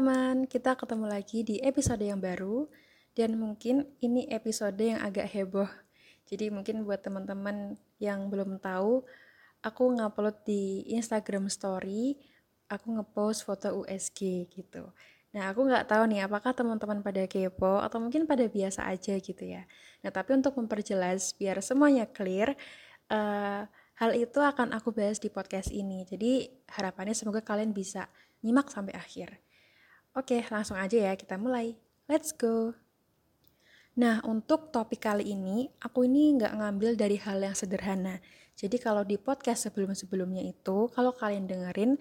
teman-teman, kita ketemu lagi di episode yang baru dan mungkin ini episode yang agak heboh. Jadi mungkin buat teman-teman yang belum tahu, aku ngupload di Instagram Story, aku ngepost foto USG gitu. Nah, aku nggak tahu nih apakah teman-teman pada kepo atau mungkin pada biasa aja gitu ya. Nah, tapi untuk memperjelas biar semuanya clear, uh, hal itu akan aku bahas di podcast ini. Jadi, harapannya semoga kalian bisa nyimak sampai akhir. Oke, langsung aja ya kita mulai. Let's go! Nah, untuk topik kali ini, aku ini nggak ngambil dari hal yang sederhana. Jadi kalau di podcast sebelum-sebelumnya itu, kalau kalian dengerin,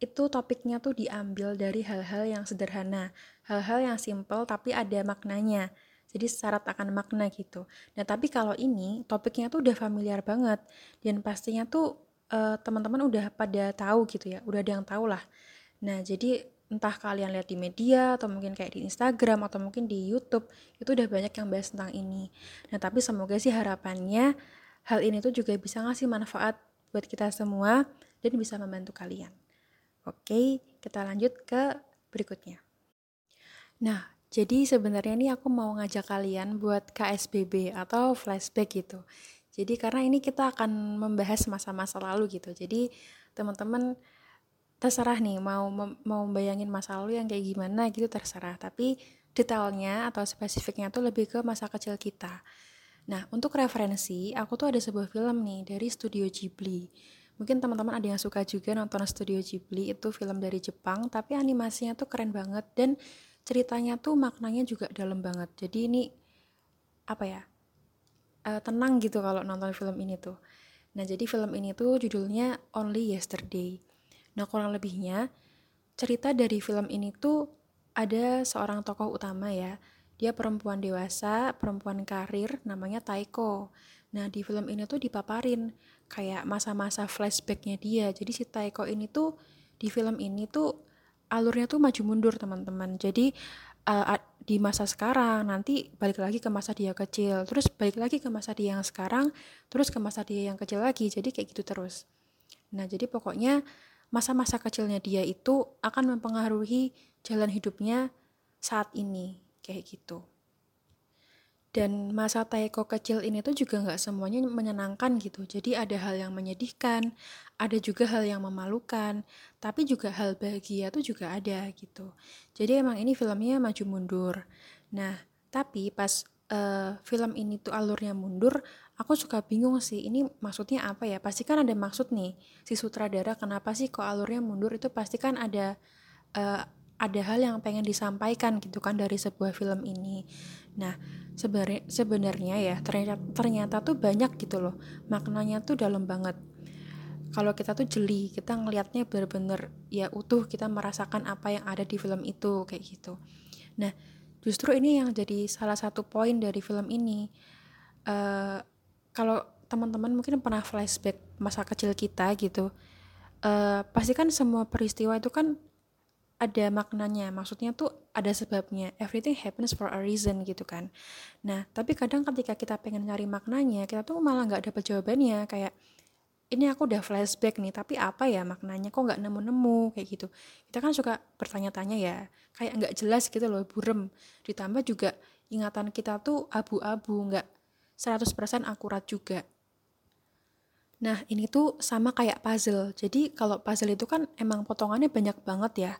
itu topiknya tuh diambil dari hal-hal yang sederhana, hal-hal yang simple tapi ada maknanya. Jadi syarat akan makna gitu. Nah, tapi kalau ini topiknya tuh udah familiar banget dan pastinya tuh uh, teman-teman udah pada tahu gitu ya, udah ada yang tahu lah. Nah, jadi entah kalian lihat di media atau mungkin kayak di Instagram atau mungkin di YouTube, itu udah banyak yang bahas tentang ini. Nah, tapi semoga sih harapannya hal ini tuh juga bisa ngasih manfaat buat kita semua dan bisa membantu kalian. Oke, kita lanjut ke berikutnya. Nah, jadi sebenarnya ini aku mau ngajak kalian buat KSBB atau flashback gitu. Jadi karena ini kita akan membahas masa-masa lalu gitu. Jadi teman-teman terserah nih mau mau bayangin masa lalu yang kayak gimana gitu terserah. Tapi detailnya atau spesifiknya tuh lebih ke masa kecil kita. Nah, untuk referensi, aku tuh ada sebuah film nih dari studio Ghibli mungkin teman-teman ada yang suka juga nonton Studio Ghibli itu film dari Jepang tapi animasinya tuh keren banget dan ceritanya tuh maknanya juga dalam banget jadi ini apa ya uh, tenang gitu kalau nonton film ini tuh nah jadi film ini tuh judulnya Only Yesterday nah kurang lebihnya cerita dari film ini tuh ada seorang tokoh utama ya. Dia perempuan dewasa perempuan karir namanya Taiko. Nah di film ini tuh dipaparin kayak masa-masa flashbacknya dia. Jadi si Taiko ini tuh di film ini tuh alurnya tuh maju mundur teman-teman. Jadi uh, di masa sekarang nanti balik lagi ke masa dia kecil terus balik lagi ke masa dia yang sekarang terus ke masa dia yang kecil lagi. Jadi kayak gitu terus. Nah jadi pokoknya masa-masa kecilnya dia itu akan mempengaruhi jalan hidupnya saat ini kayak gitu. Dan masa Taeko kecil ini tuh juga nggak semuanya menyenangkan gitu. Jadi ada hal yang menyedihkan ada juga hal yang memalukan tapi juga hal bahagia tuh juga ada gitu. Jadi emang ini filmnya maju mundur. Nah tapi pas uh, film ini tuh alurnya mundur aku suka bingung sih ini maksudnya apa ya? Pasti kan ada maksud nih si sutradara kenapa sih kok alurnya mundur? Itu pasti kan ada uh, ada hal yang pengen disampaikan gitu kan dari sebuah film ini. Nah sebenarnya ya ternyata ternyata tuh banyak gitu loh maknanya tuh dalam banget. Kalau kita tuh jeli kita ngelihatnya bener-bener ya utuh kita merasakan apa yang ada di film itu kayak gitu. Nah justru ini yang jadi salah satu poin dari film ini. Uh, kalau teman-teman mungkin pernah flashback masa kecil kita gitu uh, pasti kan semua peristiwa itu kan ada maknanya. Maksudnya tuh ada sebabnya. Everything happens for a reason gitu kan. Nah tapi kadang ketika kita pengen nyari maknanya kita tuh malah nggak dapet jawabannya. Kayak ini aku udah flashback nih tapi apa ya maknanya? Kok nggak nemu-nemu? Kayak gitu. Kita kan suka bertanya-tanya ya. Kayak nggak jelas gitu loh burem. Ditambah juga ingatan kita tuh abu-abu nggak 100% akurat juga Nah, ini tuh sama kayak puzzle. Jadi, kalau puzzle itu kan emang potongannya banyak banget ya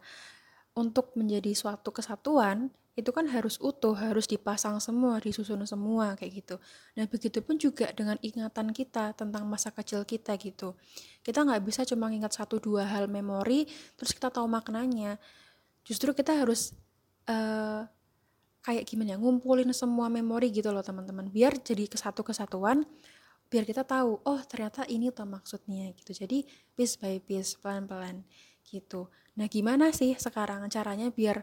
untuk menjadi suatu kesatuan itu kan harus utuh, harus dipasang semua, disusun semua kayak gitu. Nah begitu pun juga dengan ingatan kita tentang masa kecil kita gitu. Kita nggak bisa cuma ingat satu dua hal memori, terus kita tahu maknanya. Justru kita harus uh, kayak gimana ya, ngumpulin semua memori gitu loh teman-teman. Biar jadi kesatu kesatuan, biar kita tahu, oh ternyata ini tuh maksudnya gitu. Jadi piece by piece, pelan-pelan gitu. Nah, gimana sih sekarang caranya biar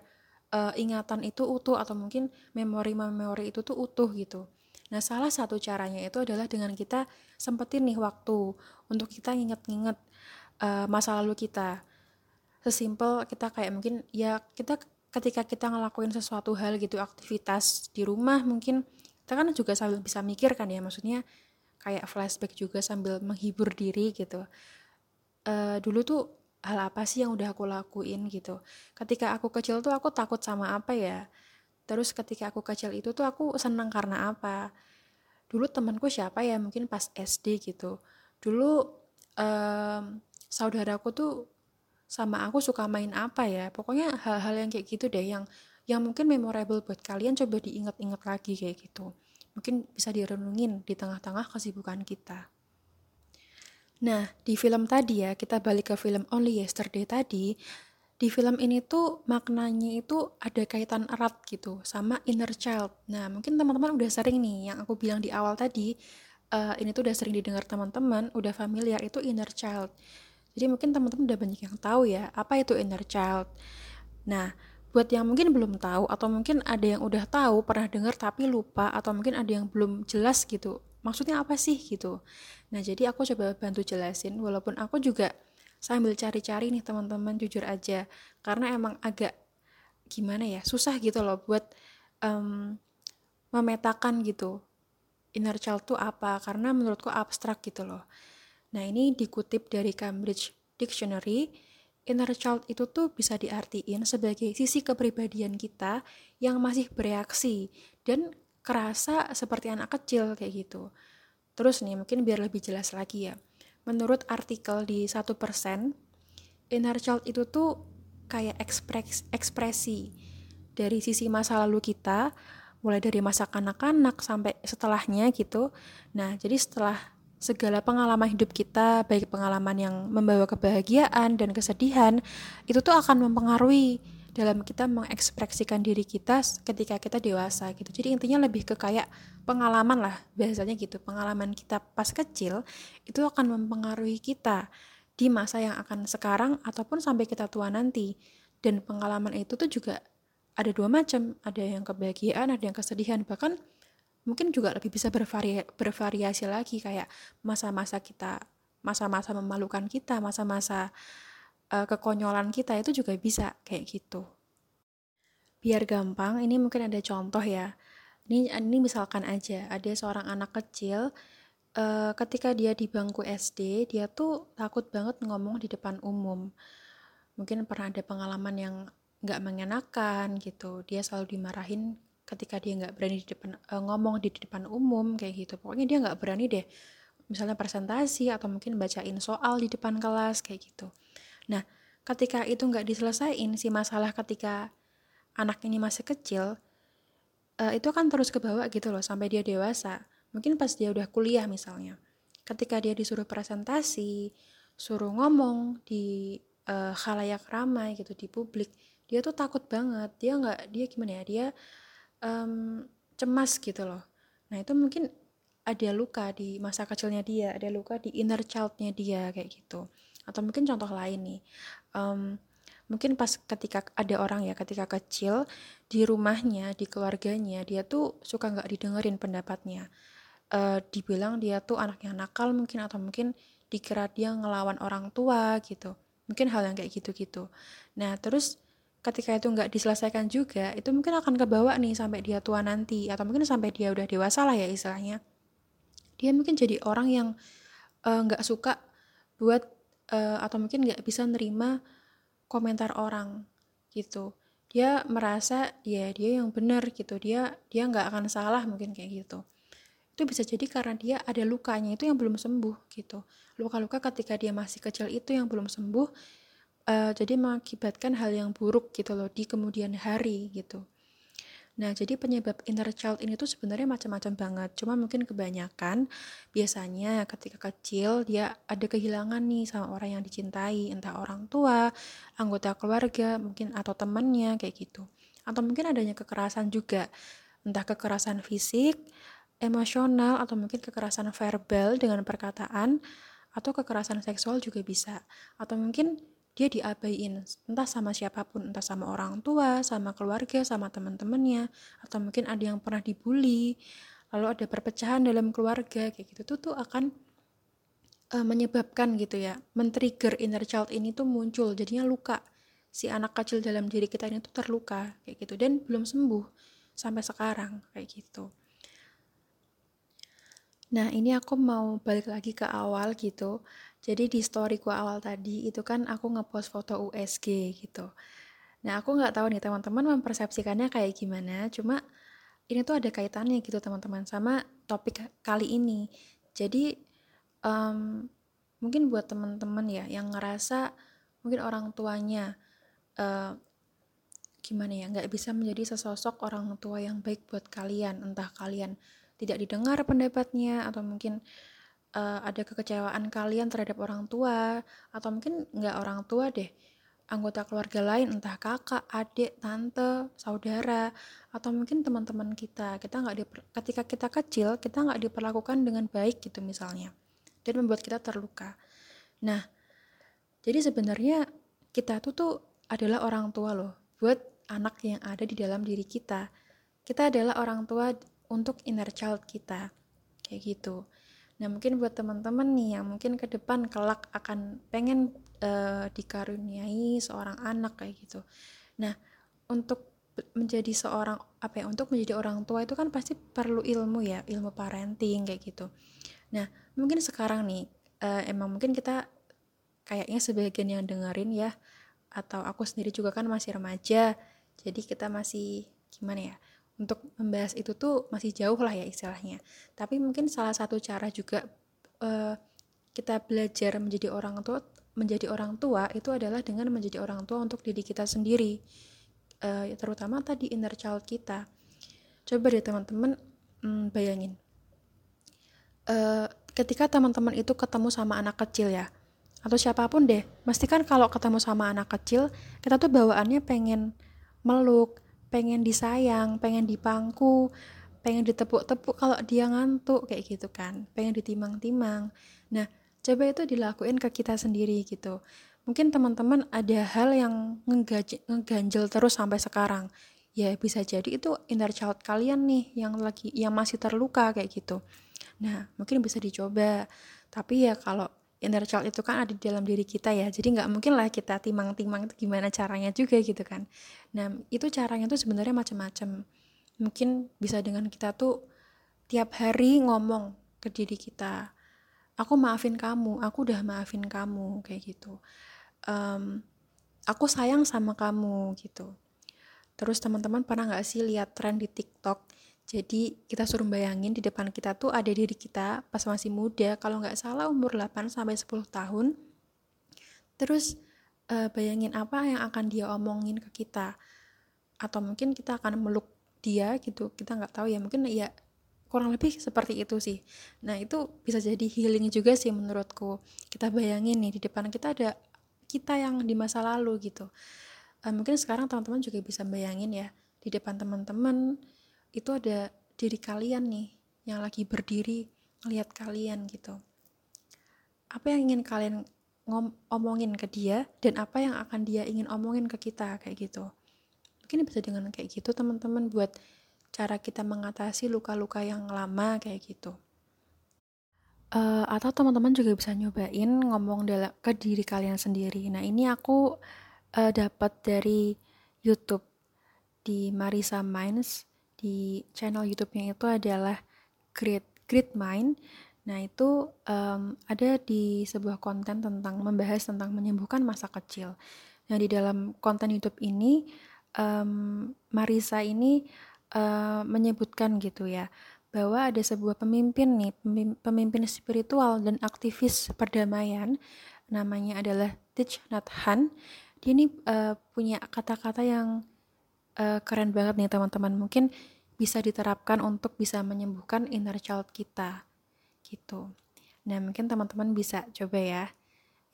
uh, ingatan itu utuh atau mungkin memori-memori itu tuh utuh gitu. Nah, salah satu caranya itu adalah dengan kita sempetin nih waktu untuk kita nginget-nginget uh, masa lalu kita. Sesimpel kita kayak mungkin ya kita ketika kita ngelakuin sesuatu hal gitu aktivitas di rumah mungkin kita kan juga sambil bisa mikir kan ya maksudnya kayak flashback juga sambil menghibur diri gitu. Uh, dulu tuh hal apa sih yang udah aku lakuin gitu? Ketika aku kecil tuh aku takut sama apa ya? Terus ketika aku kecil itu tuh aku senang karena apa? Dulu temanku siapa ya? Mungkin pas SD gitu. Dulu um, saudaraku tuh sama aku suka main apa ya pokoknya hal-hal yang kayak gitu deh yang yang mungkin memorable buat kalian coba diingat-ingat lagi kayak gitu mungkin bisa direnungin di tengah-tengah kesibukan kita Nah, di film tadi ya, kita balik ke film Only Yesterday tadi, di film ini tuh maknanya itu ada kaitan erat gitu sama inner child. Nah, mungkin teman-teman udah sering nih, yang aku bilang di awal tadi, uh, ini tuh udah sering didengar teman-teman, udah familiar itu inner child. Jadi mungkin teman-teman udah banyak yang tahu ya, apa itu inner child. Nah, buat yang mungkin belum tahu atau mungkin ada yang udah tahu, pernah dengar tapi lupa atau mungkin ada yang belum jelas gitu maksudnya apa sih gitu? Nah jadi aku coba bantu jelasin walaupun aku juga sambil cari-cari nih teman-teman jujur aja. Karena emang agak gimana ya susah gitu loh buat um, memetakan gitu inner child tuh apa. Karena menurutku abstrak gitu loh nah ini dikutip dari Cambridge Dictionary inner child itu tuh bisa diartiin sebagai sisi kepribadian kita yang masih bereaksi dan kerasa seperti anak kecil kayak gitu. Terus nih mungkin biar lebih jelas lagi ya. Menurut artikel di satu persen, inner child itu tuh kayak ekspres ekspresi dari sisi masa lalu kita, mulai dari masa kanak-kanak sampai setelahnya gitu. Nah, jadi setelah segala pengalaman hidup kita, baik pengalaman yang membawa kebahagiaan dan kesedihan, itu tuh akan mempengaruhi dalam kita mengekspresikan diri kita ketika kita dewasa gitu. Jadi intinya lebih ke kayak pengalaman lah biasanya gitu. Pengalaman kita pas kecil itu akan mempengaruhi kita di masa yang akan sekarang ataupun sampai kita tua nanti. Dan pengalaman itu tuh juga ada dua macam, ada yang kebahagiaan, ada yang kesedihan. Bahkan mungkin juga lebih bisa bervari bervariasi lagi kayak masa-masa kita, masa-masa memalukan kita, masa-masa uh, kekonyolan kita itu juga bisa kayak gitu. Biar gampang, ini mungkin ada contoh ya. Ini ini misalkan aja ada seorang anak kecil uh, ketika dia di bangku SD, dia tuh takut banget ngomong di depan umum. Mungkin pernah ada pengalaman yang nggak mengenakan gitu. Dia selalu dimarahin ketika dia nggak berani di depan uh, ngomong di depan umum kayak gitu. Pokoknya dia nggak berani deh misalnya presentasi atau mungkin bacain soal di depan kelas kayak gitu. Nah, ketika itu nggak diselesaikan si masalah ketika anak ini masih kecil, uh, itu kan terus ke bawah gitu loh sampai dia dewasa. Mungkin pas dia udah kuliah misalnya. Ketika dia disuruh presentasi, suruh ngomong di uh, khalayak ramai gitu di publik, dia tuh takut banget. Dia nggak dia gimana ya? Dia um, cemas gitu loh. Nah, itu mungkin ada luka di masa kecilnya dia, ada luka di inner childnya dia kayak gitu. Atau mungkin contoh lain nih. Um, mungkin pas ketika ada orang ya ketika kecil di rumahnya di keluarganya dia tuh suka nggak didengerin pendapatnya. Uh, dibilang dia tuh anak yang nakal mungkin atau mungkin dikira dia ngelawan orang tua gitu. Mungkin hal yang kayak gitu-gitu. Nah terus ketika itu nggak diselesaikan juga itu mungkin akan kebawa nih sampai dia tua nanti atau mungkin sampai dia udah dewasa lah ya istilahnya. Dia mungkin jadi orang yang eh, nggak suka buat uh, atau mungkin nggak bisa nerima komentar orang gitu. Dia merasa ya dia yang benar gitu. Dia dia nggak akan salah mungkin kayak gitu. Itu bisa jadi karena dia ada lukanya itu yang belum sembuh gitu. Luka-luka ketika dia masih kecil itu yang belum sembuh uh, jadi mengakibatkan hal yang buruk gitu loh di kemudian hari gitu Nah, jadi penyebab inner child ini tuh sebenarnya macam-macam banget. Cuma mungkin kebanyakan biasanya ketika kecil dia ada kehilangan nih sama orang yang dicintai, entah orang tua, anggota keluarga, mungkin atau temannya kayak gitu. Atau mungkin adanya kekerasan juga, entah kekerasan fisik, emosional atau mungkin kekerasan verbal dengan perkataan atau kekerasan seksual juga bisa. Atau mungkin dia diabaiin entah sama siapa pun entah sama orang tua sama keluarga sama teman-temannya atau mungkin ada yang pernah dibully lalu ada perpecahan dalam keluarga kayak gitu tuh tuh akan uh, menyebabkan gitu ya men-trigger inner child ini tuh muncul jadinya luka si anak kecil dalam diri kita ini tuh terluka kayak gitu dan belum sembuh sampai sekarang kayak gitu Nah, ini aku mau balik lagi ke awal gitu. Jadi di storyku awal tadi itu kan aku ngepost foto USG gitu. Nah, aku nggak tahu nih teman-teman mempersepsikannya kayak gimana. Cuma ini tuh ada kaitannya gitu teman-teman sama topik kali ini. Jadi um, mungkin buat teman-teman ya yang ngerasa mungkin orang tuanya uh, gimana ya nggak bisa menjadi sesosok orang tua yang baik buat kalian entah kalian tidak didengar pendapatnya atau mungkin uh, ada kekecewaan kalian terhadap orang tua atau mungkin nggak orang tua deh anggota keluarga lain entah kakak, adik, tante, saudara atau mungkin teman-teman kita. Kita nggak ketika kita kecil kita nggak diperlakukan dengan baik gitu misalnya dan membuat kita terluka. Nah jadi sebenarnya kita tuh tuh adalah orang tua loh buat anak yang ada di dalam diri kita. Kita adalah orang tua untuk inner child kita kayak gitu nah mungkin buat teman-teman nih yang mungkin ke depan kelak akan pengen uh, dikaruniai seorang anak kayak gitu. Nah untuk menjadi seorang apa ya untuk menjadi orang tua itu kan pasti perlu ilmu ya ilmu parenting kayak gitu. Nah mungkin sekarang nih uh, emang mungkin kita kayaknya sebagian yang dengerin ya atau aku sendiri juga kan masih remaja jadi kita masih gimana ya untuk membahas itu tuh masih jauh lah ya istilahnya. Tapi mungkin salah satu cara juga uh, kita belajar menjadi orang tua menjadi orang tua itu adalah dengan menjadi orang tua untuk diri kita sendiri. Uh, terutama tadi inner child kita. Coba deh teman-teman hmm, bayangin. Uh, ketika teman-teman itu ketemu sama anak kecil ya atau siapa pun deh mesti kan kalau ketemu sama anak kecil kita tuh bawaannya pengen meluk pengen disayang, pengen dipangku, pengen ditepuk-tepuk kalau dia ngantuk kayak gitu kan, pengen ditimang-timang. Nah, coba itu dilakuin ke kita sendiri gitu. Mungkin teman-teman ada hal yang ngeganjel terus sampai sekarang. Ya bisa jadi itu inner child kalian nih yang lagi yang masih terluka kayak gitu. Nah, mungkin bisa dicoba. Tapi ya kalau inner child itu kan ada di dalam diri kita ya. Jadi nggak mungkin lah kita timang-timang gimana caranya juga gitu kan. Nah itu caranya tuh sebenarnya macam-macam. Mungkin bisa dengan kita tuh tiap hari ngomong ke diri kita aku maafin kamu aku udah maafin kamu kayak gitu. Um, aku sayang sama kamu gitu. Terus teman-teman pernah nggak sih lihat tren di TikTok jadi kita suruh bayangin di depan kita tuh ada diri kita pas masih muda, kalau nggak salah umur 8 sampai 10 tahun. Terus uh, bayangin apa yang akan dia omongin ke kita. Atau mungkin kita akan meluk dia gitu, kita nggak tahu ya, mungkin ya kurang lebih seperti itu sih. Nah, itu bisa jadi healing juga sih menurutku. Kita bayangin nih di depan kita ada kita yang di masa lalu gitu. Uh, mungkin sekarang teman-teman juga bisa bayangin ya di depan teman-teman itu ada diri kalian nih yang lagi berdiri ngelihat kalian gitu. Apa yang ingin kalian ngomongin ke dia dan apa yang akan dia ingin omongin ke kita kayak gitu. Mungkin bisa dengan kayak gitu teman-teman buat cara kita mengatasi luka-luka yang lama kayak gitu. Uh, atau teman-teman juga bisa nyobain ngomong ke diri kalian sendiri. Nah ini aku uh, dapat dari YouTube di Marisa Minds di channel YouTube-nya itu adalah Great Great Mind. Nah, itu um, ada di sebuah konten tentang membahas tentang menyembuhkan masa kecil. Nah, di dalam konten YouTube ini um, Marisa ini uh, menyebutkan gitu ya bahwa ada sebuah pemimpin nih, pemimpin spiritual dan aktivis perdamaian namanya adalah Thich Nhat Hanh. Dia ini uh, punya kata-kata yang uh, keren banget nih teman-teman. Mungkin bisa diterapkan untuk bisa menyembuhkan inner child kita gitu. Nah mungkin teman-teman bisa coba ya.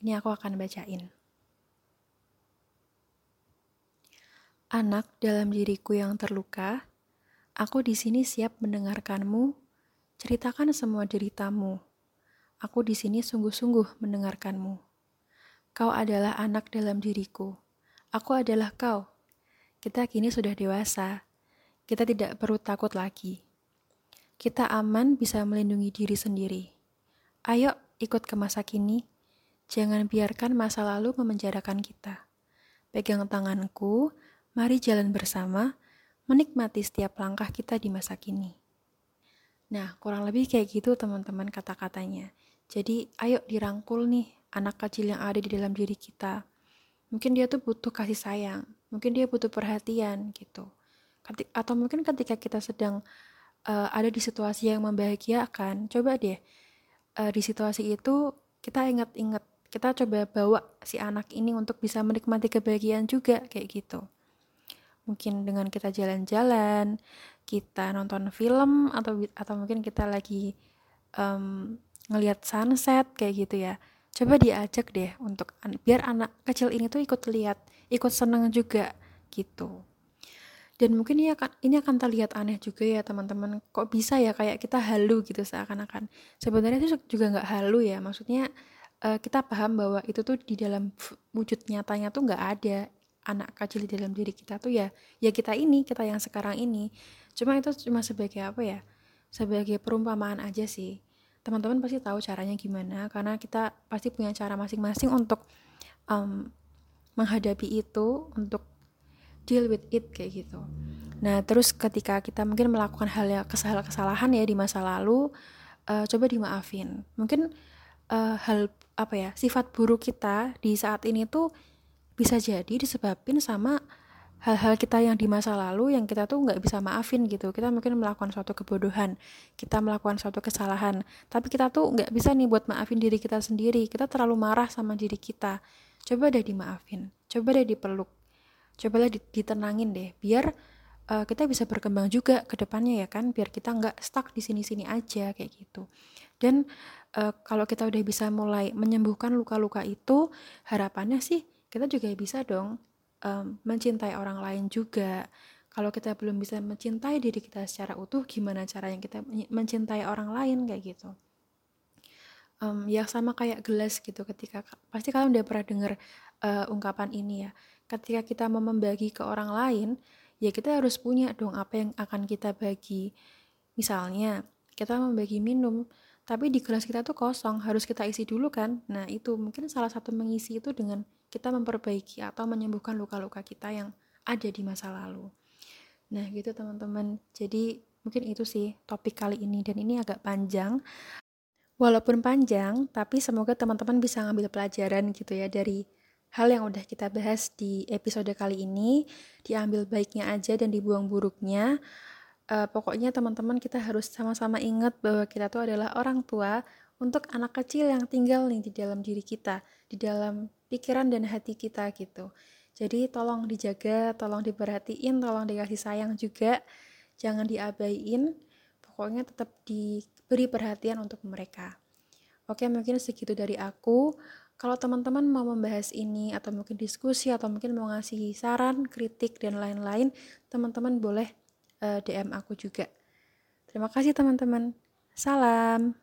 Ini aku akan bacain. Anak dalam diriku yang terluka aku di sini siap mendengarkanmu. Ceritakan semua deritamu. Aku di sini sungguh-sungguh mendengarkanmu. Kau adalah anak dalam diriku. Aku adalah kau kita kini sudah dewasa. Kita tidak perlu takut lagi. Kita aman bisa melindungi diri sendiri. Ayo ikut ke masa kini. Jangan biarkan masa lalu memenjarakan kita. Pegang tanganku, mari jalan bersama, menikmati setiap langkah kita di masa kini. Nah, kurang lebih kayak gitu teman-teman kata-katanya. Jadi, ayo dirangkul nih anak kecil yang ada di dalam diri kita. Mungkin dia tuh butuh kasih sayang, mungkin dia butuh perhatian gitu. Atau mungkin ketika kita sedang uh, ada di situasi yang membahagiakan, coba deh uh, di situasi itu kita ingat-ingat, kita coba bawa si anak ini untuk bisa menikmati kebahagiaan juga kayak gitu mungkin dengan kita jalan-jalan kita nonton film atau atau mungkin kita lagi um, ngelihat sunset kayak gitu ya coba diajak deh untuk biar anak kecil ini tuh ikut lihat ikut seneng juga gitu. Dan mungkin ini akan ini akan terlihat aneh juga ya teman-teman. Kok bisa ya kayak kita halu gitu seakan-akan? Sebenarnya itu juga nggak halu ya maksudnya uh, kita paham bahwa itu tuh di dalam wujud nyatanya tuh nggak ada. Anak kecil di dalam diri kita tuh ya ya kita ini kita yang sekarang ini. Cuma itu cuma sebagai apa ya sebagai perumpamaan aja sih. Teman-teman pasti tahu caranya gimana karena kita pasti punya cara masing-masing untuk um, menghadapi itu untuk deal with it kayak gitu. Nah terus ketika kita mungkin melakukan hal yang kesalahan-kesalahan ya di masa lalu uh, coba dimaafin. Mungkin uh, hal apa ya sifat buruk kita di saat ini tuh bisa jadi disebabkan sama hal-hal kita yang di masa lalu yang kita tuh nggak bisa maafin gitu. Kita mungkin melakukan suatu kebodohan kita melakukan suatu kesalahan tapi kita tuh nggak bisa nih buat maafin diri kita sendiri. Kita terlalu marah sama diri kita coba deh dimaafin coba deh dipeluk coba deh ditenangin deh biar uh, kita bisa berkembang juga ke depannya ya kan biar kita nggak stuck di sini-sini aja kayak gitu. Dan uh, kalau kita udah bisa mulai menyembuhkan luka-luka itu harapannya sih kita juga bisa dong um, mencintai orang lain juga. Kalau kita belum bisa mencintai diri kita secara utuh gimana caranya kita mencintai orang lain kayak gitu um, ya sama kayak gelas gitu ketika pasti kalian udah pernah dengar uh, ungkapan ini ya. Ketika kita mau membagi ke orang lain ya kita harus punya dong apa yang akan kita bagi. Misalnya kita membagi minum tapi di gelas kita tuh kosong harus kita isi dulu kan? Nah itu mungkin salah satu mengisi itu dengan kita memperbaiki atau menyembuhkan luka-luka kita yang ada di masa lalu. Nah gitu teman-teman. Jadi mungkin itu sih topik kali ini dan ini agak panjang walaupun panjang tapi semoga teman-teman bisa ngambil pelajaran gitu ya dari hal yang udah kita bahas di episode kali ini diambil baiknya aja dan dibuang buruknya uh, pokoknya teman-teman kita harus sama-sama ingat bahwa kita tuh adalah orang tua untuk anak kecil yang tinggal nih di dalam diri kita, di dalam pikiran dan hati kita gitu. Jadi tolong dijaga, tolong diperhatiin, tolong dikasih sayang juga, jangan diabaiin. Pokoknya tetap diberi perhatian untuk mereka. Oke, mungkin segitu dari aku. Kalau teman-teman mau membahas ini atau mungkin diskusi atau mungkin mau ngasih saran, kritik dan lain-lain, teman-teman boleh uh, eh, DM aku juga. Terima kasih teman-teman. Salam.